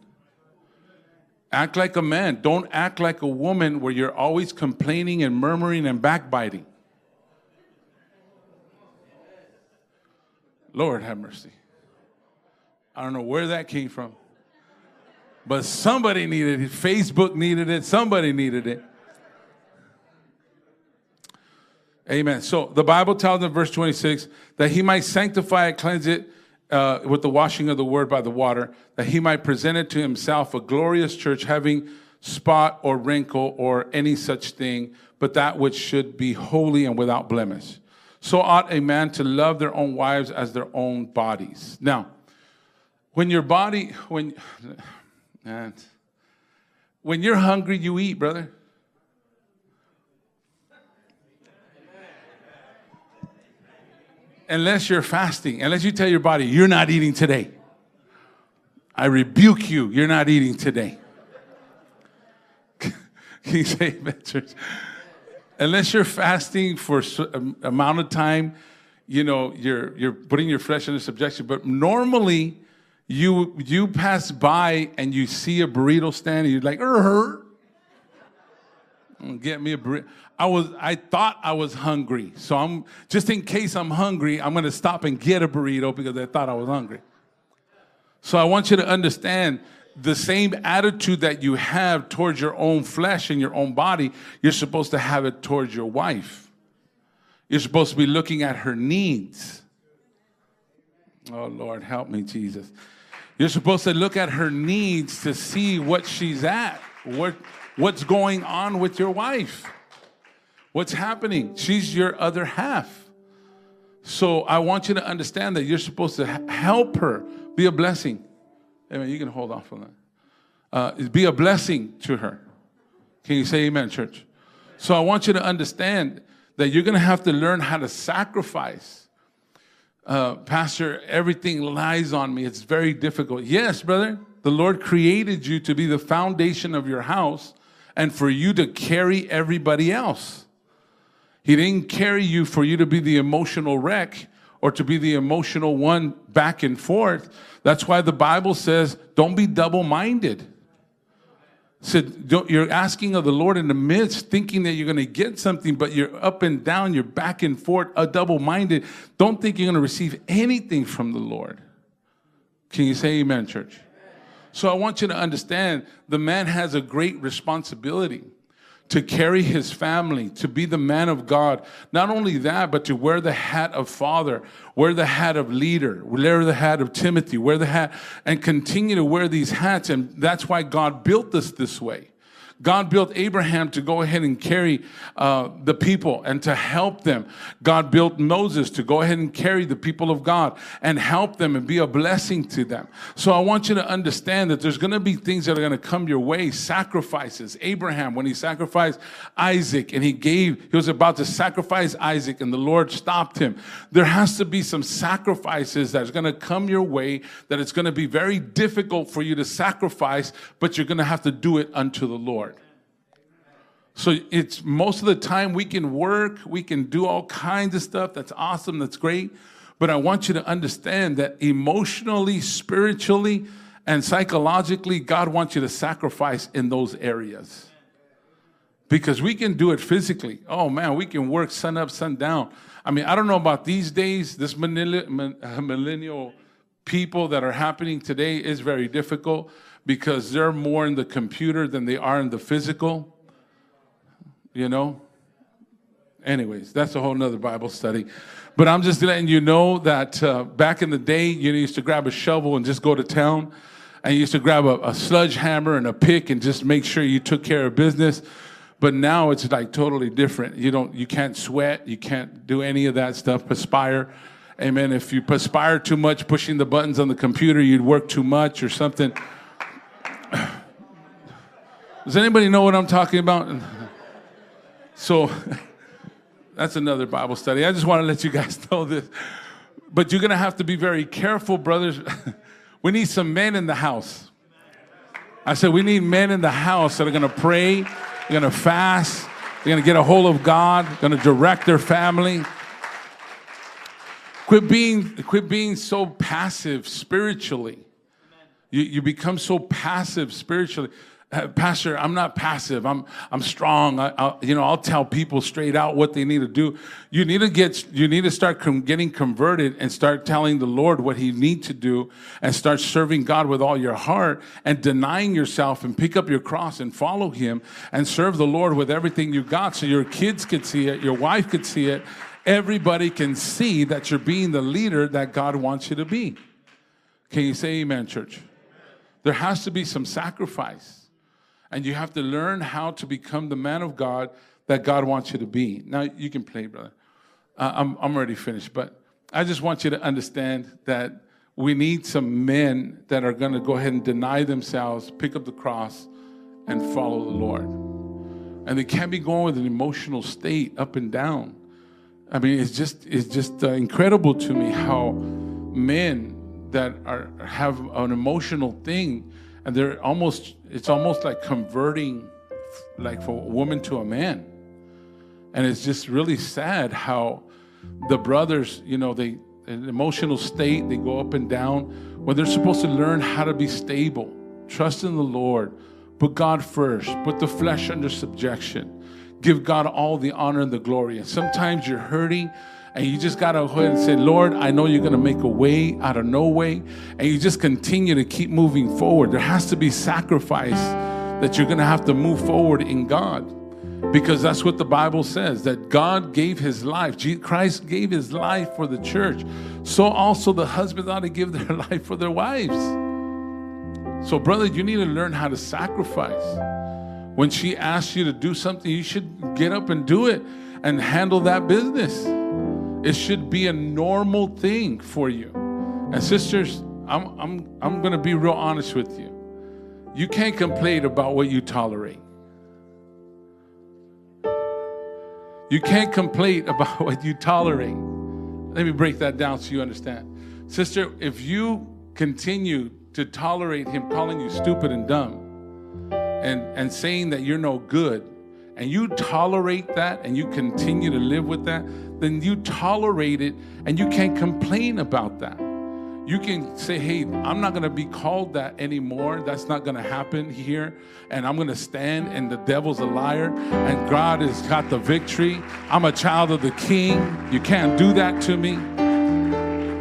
Act like a man. Don't act like a woman where you're always complaining and murmuring and backbiting. Lord have mercy. I don't know where that came from. But somebody needed it. Facebook needed it. Somebody needed it. Amen. So the Bible tells in verse 26 that he might sanctify it, cleanse it uh, with the washing of the word by the water, that he might present it to himself a glorious church having spot or wrinkle or any such thing, but that which should be holy and without blemish. So ought a man to love their own wives as their own bodies. Now, when your body, when, man, when you're hungry, you eat, brother. Unless you're fasting, unless you tell your body, you're not eating today. I rebuke you, you're not eating today. Can you say amen, church? Unless you're fasting for an amount of time, you know, you're, you're putting your flesh under subjection. But normally, you, you pass by and you see a burrito stand and you're like, er, Mm, get me a burrito. I was I thought I was hungry. So I'm just in case I'm hungry, I'm gonna stop and get a burrito because I thought I was hungry. So I want you to understand the same attitude that you have towards your own flesh and your own body, you're supposed to have it towards your wife. You're supposed to be looking at her needs. Oh, Lord, help me, Jesus. You're supposed to look at her needs to see what she's at, what, what's going on with your wife, what's happening. She's your other half. So I want you to understand that you're supposed to help her, be a blessing. Amen. You can hold off on that. Uh, be a blessing to her. Can you say amen, church? So I want you to understand that you're going to have to learn how to sacrifice. Uh, Pastor, everything lies on me. It's very difficult. Yes, brother. The Lord created you to be the foundation of your house and for you to carry everybody else. He didn't carry you for you to be the emotional wreck or to be the emotional one back and forth. That's why the Bible says, don't be double minded. Said you're asking of the Lord in the midst, thinking that you're going to get something, but you're up and down, you're back and forth, a double minded. Don't think you're going to receive anything from the Lord. Can you say amen, church? So I want you to understand the man has a great responsibility to carry his family, to be the man of God. Not only that, but to wear the hat of father, wear the hat of leader, wear the hat of Timothy, wear the hat, and continue to wear these hats. And that's why God built us this way. God built Abraham to go ahead and carry uh, the people and to help them. God built Moses to go ahead and carry the people of God and help them and be a blessing to them. So I want you to understand that there's going to be things that are going to come your way, sacrifices. Abraham, when he sacrificed Isaac and he gave, he was about to sacrifice Isaac and the Lord stopped him. There has to be some sacrifices that's going to come your way that it's going to be very difficult for you to sacrifice, but you're going to have to do it unto the Lord. So it's most of the time we can work, we can do all kinds of stuff. That's awesome, that's great. But I want you to understand that emotionally, spiritually, and psychologically, God wants you to sacrifice in those areas. Because we can do it physically. Oh man, we can work sun up, sun down. I mean, I don't know about these days, this millennial people that are happening today is very difficult because they're more in the computer than they are in the physical you know? Anyways, that's a whole nother Bible study. But I'm just letting you know that uh, back in the day, you used to grab a shovel and just go to town. And you used to grab a, a sledgehammer and a pick and just make sure you took care of business. But now it's like totally different. You don't, you can't sweat, you can't do any of that stuff. Perspire, amen. If you perspire too much, pushing the buttons on the computer, you'd work too much or something. Does anybody know what I'm talking about? So that's another Bible study. I just want to let you guys know this. But you're going to have to be very careful, brothers. we need some men in the house. I said, we need men in the house that are going to pray, they're going to fast, they're going to get a hold of God, going to direct their family. Quit being, quit being so passive spiritually. You, you become so passive spiritually. Pastor, I'm not passive. I'm I'm strong. I, I, you know, I'll tell people straight out what they need to do. You need to get. You need to start com- getting converted and start telling the Lord what He needs to do, and start serving God with all your heart and denying yourself and pick up your cross and follow Him and serve the Lord with everything you got, so your kids could see it, your wife could see it, everybody can see that you're being the leader that God wants you to be. Can you say Amen, church? There has to be some sacrifice and you have to learn how to become the man of God that God wants you to be. Now, you can play, brother. Uh, I'm, I'm already finished, but I just want you to understand that we need some men that are going to go ahead and deny themselves, pick up the cross, and follow the Lord. And they can't be going with an emotional state up and down. I mean, it's just it's just uh, incredible to me how men that are have an emotional thing and they're almost it's almost like converting like from a woman to a man. And it's just really sad how the brothers you know they an emotional state they go up and down when they're supposed to learn how to be stable trust in the lord put god first put the flesh under subjection give god all the honor and the glory. And sometimes you're hurting And you just got to go ahead and say, Lord, I know you're going to make a way out of no way. And you just continue to keep moving forward. There has to be sacrifice that you're going to have to move forward in God. Because that's what the Bible says that God gave his life. Christ gave his life for the church. So also the husbands ought to give their life for their wives. So, brother, you need to learn how to sacrifice. When she asks you to do something, you should get up and do it and handle that business. It should be a normal thing for you. And sisters, I'm, I'm, I'm going to be real honest with you. You can't complain about what you tolerate. You can't complain about what you tolerate. Let me break that down so you understand. Sister, if you continue to tolerate him calling you stupid and dumb and, and saying that you're no good, and you tolerate that and you continue to live with that, then you tolerate it and you can't complain about that. You can say, hey, I'm not going to be called that anymore. That's not going to happen here. And I'm going to stand, and the devil's a liar, and God has got the victory. I'm a child of the king. You can't do that to me.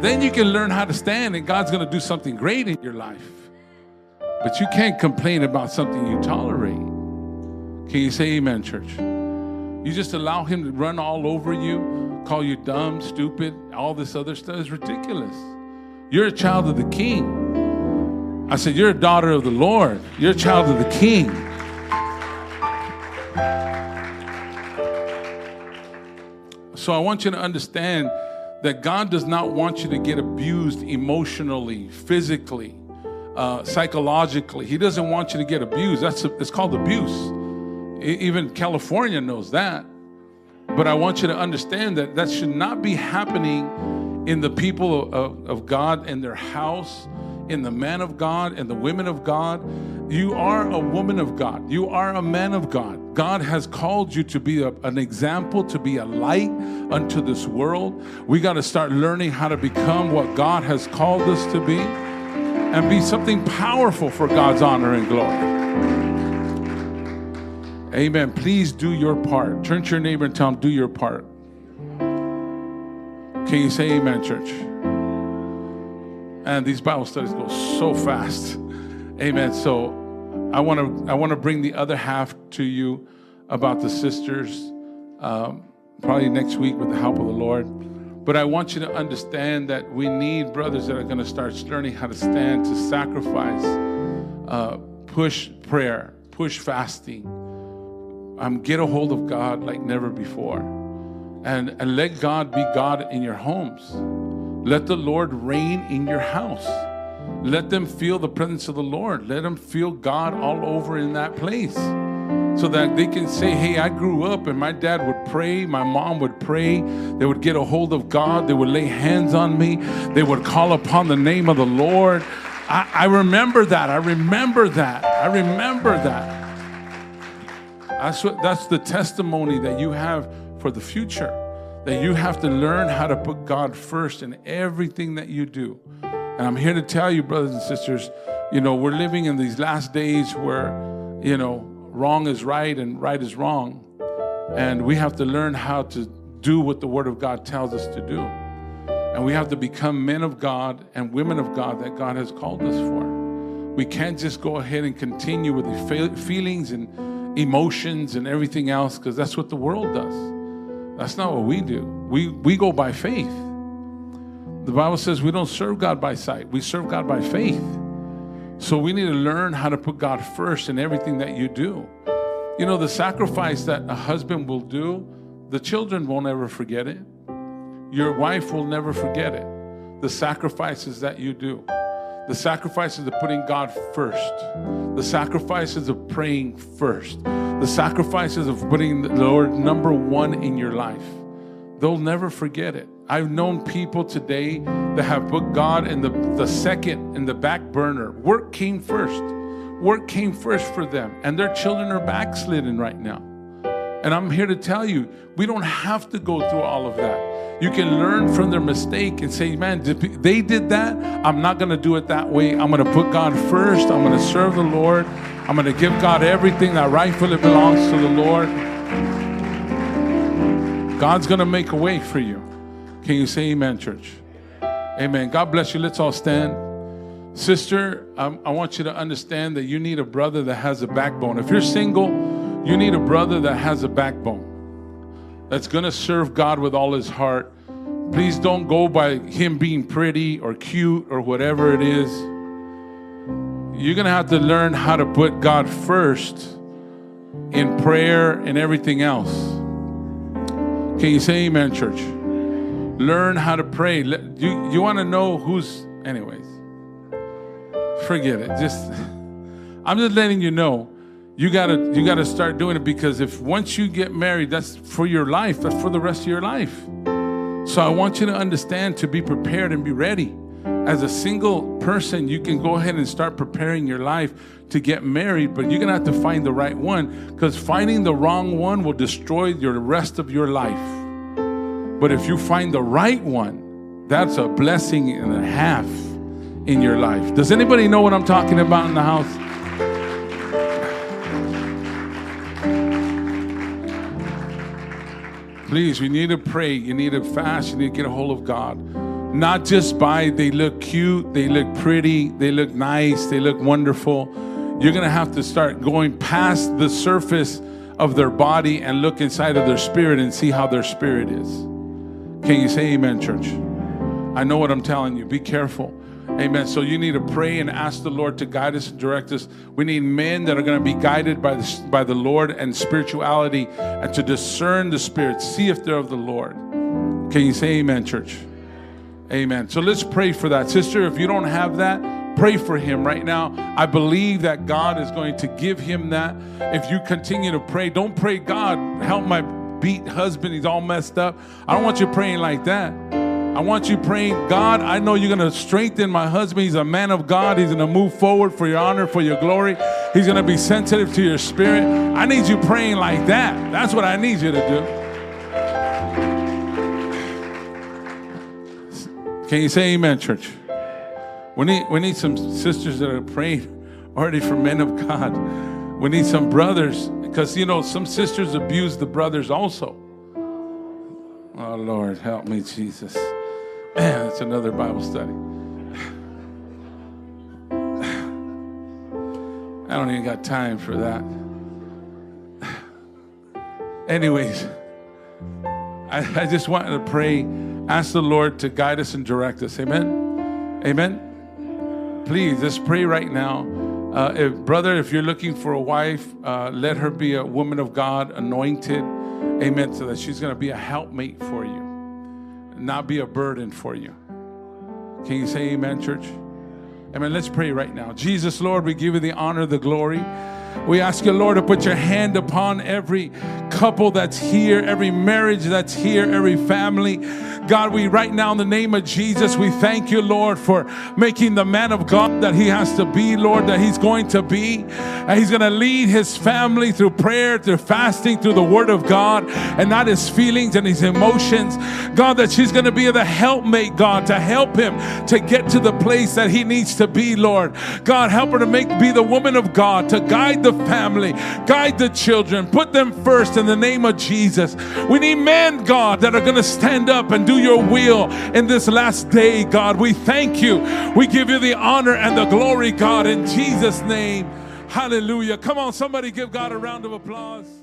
Then you can learn how to stand, and God's going to do something great in your life. But you can't complain about something you tolerate. Can you say amen, church? You just allow him to run all over you, call you dumb, stupid, all this other stuff is ridiculous. You're a child of the king. I said, You're a daughter of the Lord. You're a child of the king. So I want you to understand that God does not want you to get abused emotionally, physically, uh, psychologically. He doesn't want you to get abused. That's a, it's called abuse. Even California knows that. But I want you to understand that that should not be happening in the people of, of God and their house, in the man of God and the women of God. You are a woman of God. You are a man of God. God has called you to be a, an example, to be a light unto this world. We got to start learning how to become what God has called us to be and be something powerful for God's honor and glory. Amen. Please do your part. Turn to your neighbor and tell him, do your part. Can you say amen, church? And these Bible studies go so fast. Amen. So I want to I want to bring the other half to you about the sisters, um, probably next week with the help of the Lord. But I want you to understand that we need brothers that are going to start learning how to stand, to sacrifice, uh, push prayer, push fasting, um, get a hold of God like never before. And, and let God be God in your homes. Let the Lord reign in your house. Let them feel the presence of the Lord. Let them feel God all over in that place. So that they can say, Hey, I grew up and my dad would pray, my mom would pray, they would get a hold of God, they would lay hands on me, they would call upon the name of the Lord. I, I remember that. I remember that. I remember that. That's, what, that's the testimony that you have for the future. That you have to learn how to put God first in everything that you do. And I'm here to tell you, brothers and sisters, you know, we're living in these last days where, you know, wrong is right and right is wrong. And we have to learn how to do what the Word of God tells us to do. And we have to become men of God and women of God that God has called us for. We can't just go ahead and continue with the feelings and emotions and everything else because that's what the world does. That's not what we do. We, we go by faith. The Bible says we don't serve God by sight, we serve God by faith. So we need to learn how to put God first in everything that you do. You know, the sacrifice that a husband will do, the children won't ever forget it. Your wife will never forget it. The sacrifices that you do. The sacrifices of putting God first. The sacrifices of praying first. The sacrifices of putting the Lord number one in your life. They'll never forget it. I've known people today that have put God in the, the second, in the back burner. Work came first. Work came first for them. And their children are backslidden right now. And I'm here to tell you, we don't have to go through all of that. You can learn from their mistake and say, man, they did that. I'm not going to do it that way. I'm going to put God first. I'm going to serve the Lord. I'm going to give God everything that rightfully belongs to the Lord. God's going to make a way for you. Can you say amen, church? Amen. God bless you. Let's all stand. Sister, I, I want you to understand that you need a brother that has a backbone. If you're single, you need a brother that has a backbone, that's going to serve God with all his heart. Please don't go by him being pretty or cute or whatever it is. You're going to have to learn how to put God first in prayer and everything else. Can you say amen, church? Learn how to pray. You, you want to know who's, anyways, forget it. Just, I'm just letting you know. You gotta, you gotta start doing it because if once you get married, that's for your life. That's for the rest of your life. So I want you to understand to be prepared and be ready. As a single person, you can go ahead and start preparing your life to get married, but you're gonna have to find the right one because finding the wrong one will destroy your rest of your life. But if you find the right one, that's a blessing and a half in your life. Does anybody know what I'm talking about in the house? Please, we need to pray. You need to fast. You need to get a hold of God. Not just by they look cute, they look pretty, they look nice, they look wonderful. You're going to have to start going past the surface of their body and look inside of their spirit and see how their spirit is. Can you say amen, church? I know what I'm telling you. Be careful. Amen. So you need to pray and ask the Lord to guide us and direct us. We need men that are going to be guided by the, by the Lord and spirituality and to discern the Spirit, see if they're of the Lord. Can you say amen, church? Amen. So let's pray for that. Sister, if you don't have that, pray for him right now. I believe that God is going to give him that. If you continue to pray, don't pray, God, help my beat husband. He's all messed up. I don't want you praying like that. I want you praying, God, I know you're going to strengthen my husband. He's a man of God. He's going to move forward for your honor, for your glory. He's going to be sensitive to your spirit. I need you praying like that. That's what I need you to do. Can you say amen, church? We need, we need some sisters that are praying already for men of God. We need some brothers because, you know, some sisters abuse the brothers also. Oh, Lord, help me, Jesus. Man, that's another Bible study. I don't even got time for that. Anyways, I, I just wanted to pray, ask the Lord to guide us and direct us. Amen. Amen. Please, let's pray right now. Uh, if, brother, if you're looking for a wife, uh, let her be a woman of God, anointed. Amen. So that she's going to be a helpmate for you, not be a burden for you. Can you say amen, church? Amen. Let's pray right now. Jesus, Lord, we give you the honor, the glory. We ask you, Lord, to put your hand upon every couple that's here, every marriage that's here, every family. God, we right now in the name of Jesus, we thank you, Lord, for making the man of God that he has to be, Lord, that he's going to be. And he's going to lead his family through prayer, through fasting, through the word of God, and not his feelings and his emotions. God, that she's going to be the helpmate, God, to help him to get to the place that he needs to be, Lord. God, help her to make be the woman of God, to guide the family, guide the children, put them first in the name of Jesus. We need men, God, that are going to stand up and do your will in this last day, God. We thank you. We give you the honor and the glory, God, in Jesus' name. Hallelujah. Come on, somebody give God a round of applause.